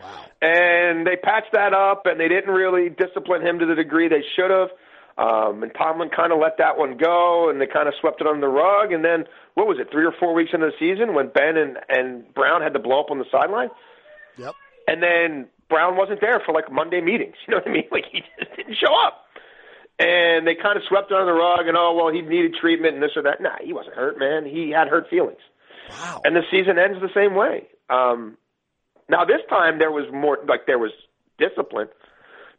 Wow. And they patched that up, and they didn't really discipline him to the degree they should have. Um, and Tomlin kind of let that one go, and they kind of swept it under the rug. And then, what was it, three or four weeks into the season when Ben and, and Brown had to blow up on the sideline? Yep. And then Brown wasn't there for like Monday meetings. You know what I mean? Like he just didn't show up. And they kind of swept it under the rug and oh well he needed treatment and this or that. Nah, he wasn't hurt, man. He had hurt feelings. Wow. And the season ends the same way. Um now this time there was more like there was discipline.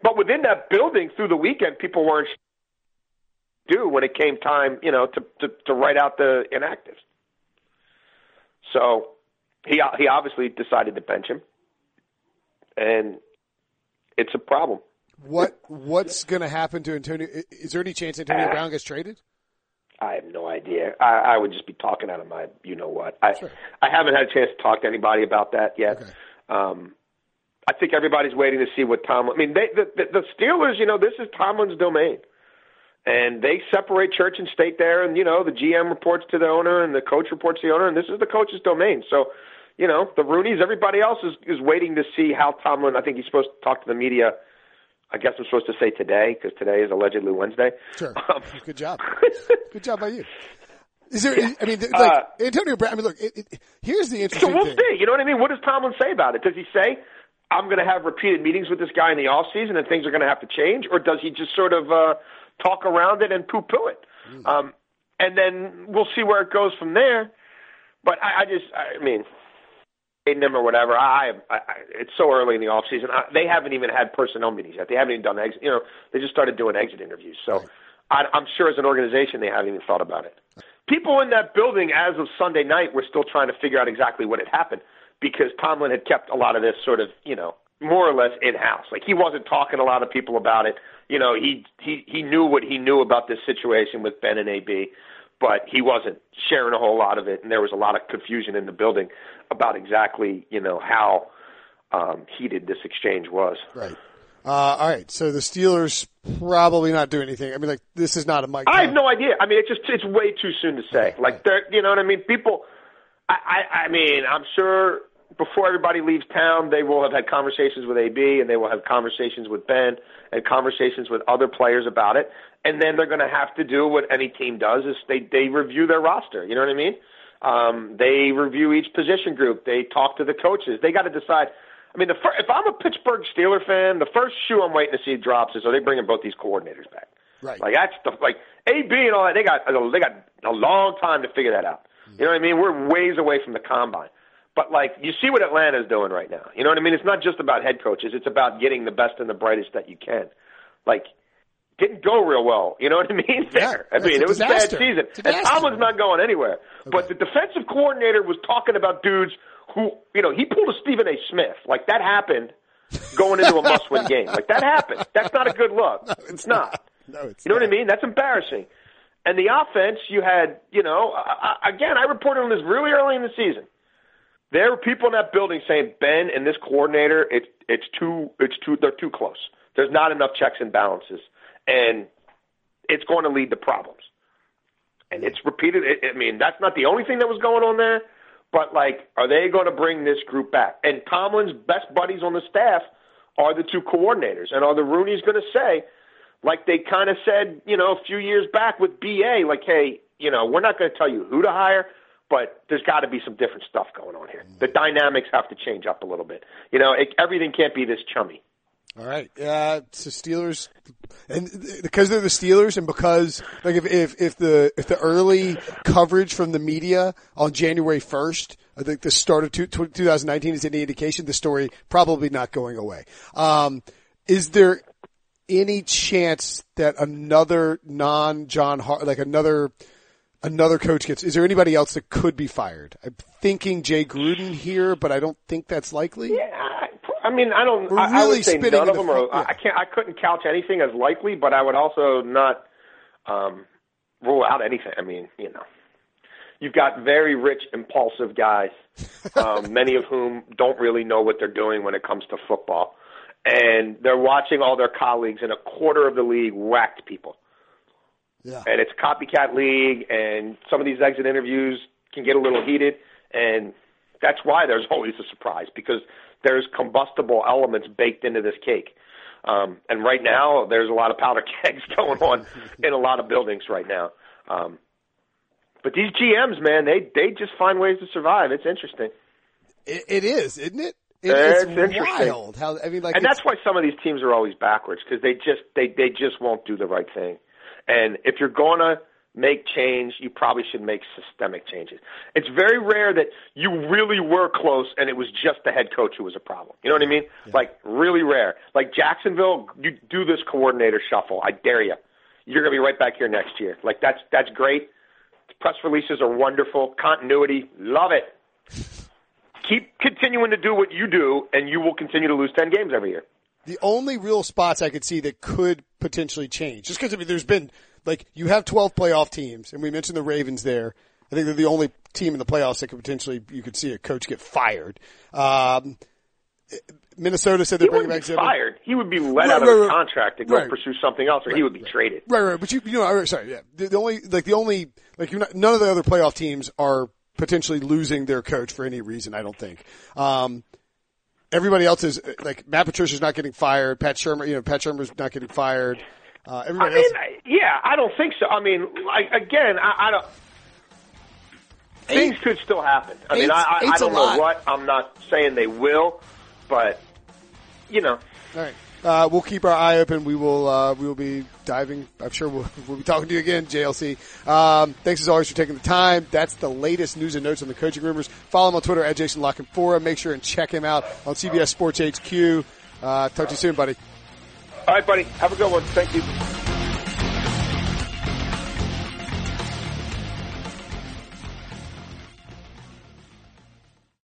But within that building through the weekend people weren't do when it came time, you know, to to, to write out the inactives. So he he obviously decided to bench him and it's a problem. What what's going to happen to Antonio? Is there any chance Antonio Brown gets traded? I have no idea. I, I would just be talking out of my, you know what. I Sure. I haven't had a chance to talk to anybody about that yet. Okay. Um, I think everybody's waiting to see what Tomlin. I mean, they, the, the the Steelers. You know, this is Tomlin's domain, and they separate church and state there. And you know, the GM reports to the owner, and the coach reports to the owner, and this is the coach's domain. So, you know, the Rooney's. Everybody else is is waiting to see how Tomlin. I think he's supposed to talk to the media. I guess I'm supposed to say today because today is allegedly Wednesday. Sure. Um, Good job. Good job by you. Is there? I mean, like Uh, Antonio Brown. I mean, look. It, it, here's the interesting. Thing. So we'll thing. see. You know what I mean? What does Tomlin say about it? Does he say, I'm going to have repeated meetings with this guy in the off season and things are going to have to change? Or does he just sort of uh, talk around it and poo poo it? Um, and then we'll see where it goes from there. But I, I just, I mean, him or whatever. I, I, I it's so early in the off season. I, they haven't even had personnel meetings yet. They haven't even done exit. You know, they just started doing exit interviews. So I, I'm sure as an organization they haven't even thought about it. People in that building as of Sunday night were still trying to figure out exactly what had happened because Tomlin had kept a lot of this sort of, you know, more or less in house. Like he wasn't talking to a lot of people about it. You know, he he he knew what he knew about this situation with Ben and AB, but he wasn't sharing a whole lot of it, and there was a lot of confusion in the building about exactly, you know, how um, heated this exchange was. Right. Uh, all right. So the Steelers probably not doing anything. I mean, like this is not a Mike. I have no idea. I mean, it's just it's way too soon to say. Like, they're, you know what I mean? People, I, I, I mean, I'm sure before everybody leaves town, they will have had conversations with AB, and they will have conversations with Ben, and conversations with other players about it. And then they're going to have to do what any team does: is they they review their roster. You know what I mean? Um, they review each position group. They talk to the coaches. They got to decide. I mean, the fir- if I'm a Pittsburgh Steeler fan, the first shoe I'm waiting to see drops is are they bringing both these coordinators back? Right. Like that's the like AB and all that. They got they got a long time to figure that out. You know what I mean? We're ways away from the combine. But like you see what Atlanta's doing right now. You know what I mean? It's not just about head coaches. It's about getting the best and the brightest that you can. Like didn't go real well. You know what I mean? There. I mean, it was disaster. a bad season. A And. Tomlin's not going anywhere. But the defensive coordinator was talking about dudes who, you know, he pulled a Stephen A. Smith. Like that happened going into a must-win game. Like that happened. That's not a good look. it's not. No, it's You know what I mean? That's embarrassing. And the offense, you had, you know, I, I- again, I reported on this really early in the season. There were people in that building saying Ben and this coordinator, it's it's too, it's too, they're too close. There's not enough checks and balances, and it's going to lead to problems. And it's repeated. I mean, that's not the only thing that was going on there, but like, are they going to bring this group back? And Tomlin's best buddies on the staff are the two coordinators, and are the Rooney's going to say? like they kind of said, you know, a few years back with BA, like, hey, you know, we're not going to tell you who to hire, but there's got to be some different stuff going on here. The dynamics have to change up a little bit. You know, it, everything can't be this chummy. All right. Uh, so Steelers, and because they're the Steelers, and because like if if if the if the early coverage from the media on January first, I think the start of two, 2019 is any indication, the story probably not going away. Um, is there any chance that another non John Har- like another another coach gets? Is there anybody else that could be fired? I'm thinking Jay Gruden here, but I don't think that's likely. Yeah, I, mean, I don't. We're I, I would say none of them are. yeah. I can't. I couldn't couch anything as likely, but I would also not um, rule out anything. I mean, you know, you've got very rich, impulsive guys, um, many of whom don't really know what they're doing when it comes to football, and they're watching all their colleagues in a quarter of the league whacked people Yeah. and it's a copycat league, and some of these exit interviews can get a little heated, and that's why there's always a surprise because there's combustible elements baked into this cake. Um, and right now, there's a lot of powder kegs going on in a lot of buildings right now. Um, but these GMs, man, they they just find ways to survive. It's interesting, It, it is, isn't it? It- It's it's wild. How I mean, like, and that's why some of these teams are always backwards because they just they they just won't do the right thing. And if you're going to make change, you probably should make systemic changes. It's very rare that you really were close and it was just the head coach who was a problem. You know what I mean? Like really rare. Like Jacksonville, you do this coordinator shuffle. I dare you. You're going to be right back here next year. Like that's that's great. Press releases are wonderful. Continuity, love it. Keep continuing to do what you do, and you will continue to lose ten games every year. the only real spots I could see that could potentially change. Just because I mean, there's been like you have 12 playoff teams, and we mentioned the Ravens there. I think they're the only team in the playoffs that could potentially you could see a coach get fired. Um, Minnesota said they're bringing back be Zimmer. fired. He would be let Right, out of right, his right. contract to go pursue something else, or he would be traded. Right, right. But you, you know, sorry, yeah. The, the only, like the only, like you're not, none of the other playoff teams are potentially losing their coach for any reason. I don't think. Um, everybody else is like Matt Patricia's not getting fired. Pat Shurmur, you know, Pat Shurmur's not getting fired. Uh, I mean, else. I- yeah, I don't think so. I mean, like again, I, I don't. Things could still happen. I mean, I, I, I don't know lot. what. I'm not saying they will, but you know, All right. Uh, we'll keep our eye open. We will, uh, we will be diving. I'm sure we'll, we'll be talking to you again, JLC. Um, thanks as always for taking the time. That's the latest news and notes on the coaching rumors. Follow him on Twitter at Jason La Canfora. Make sure and check him out on CBS Sports HQ. Uh, talk to you soon, buddy. All right, buddy. Have a good one. Thank you.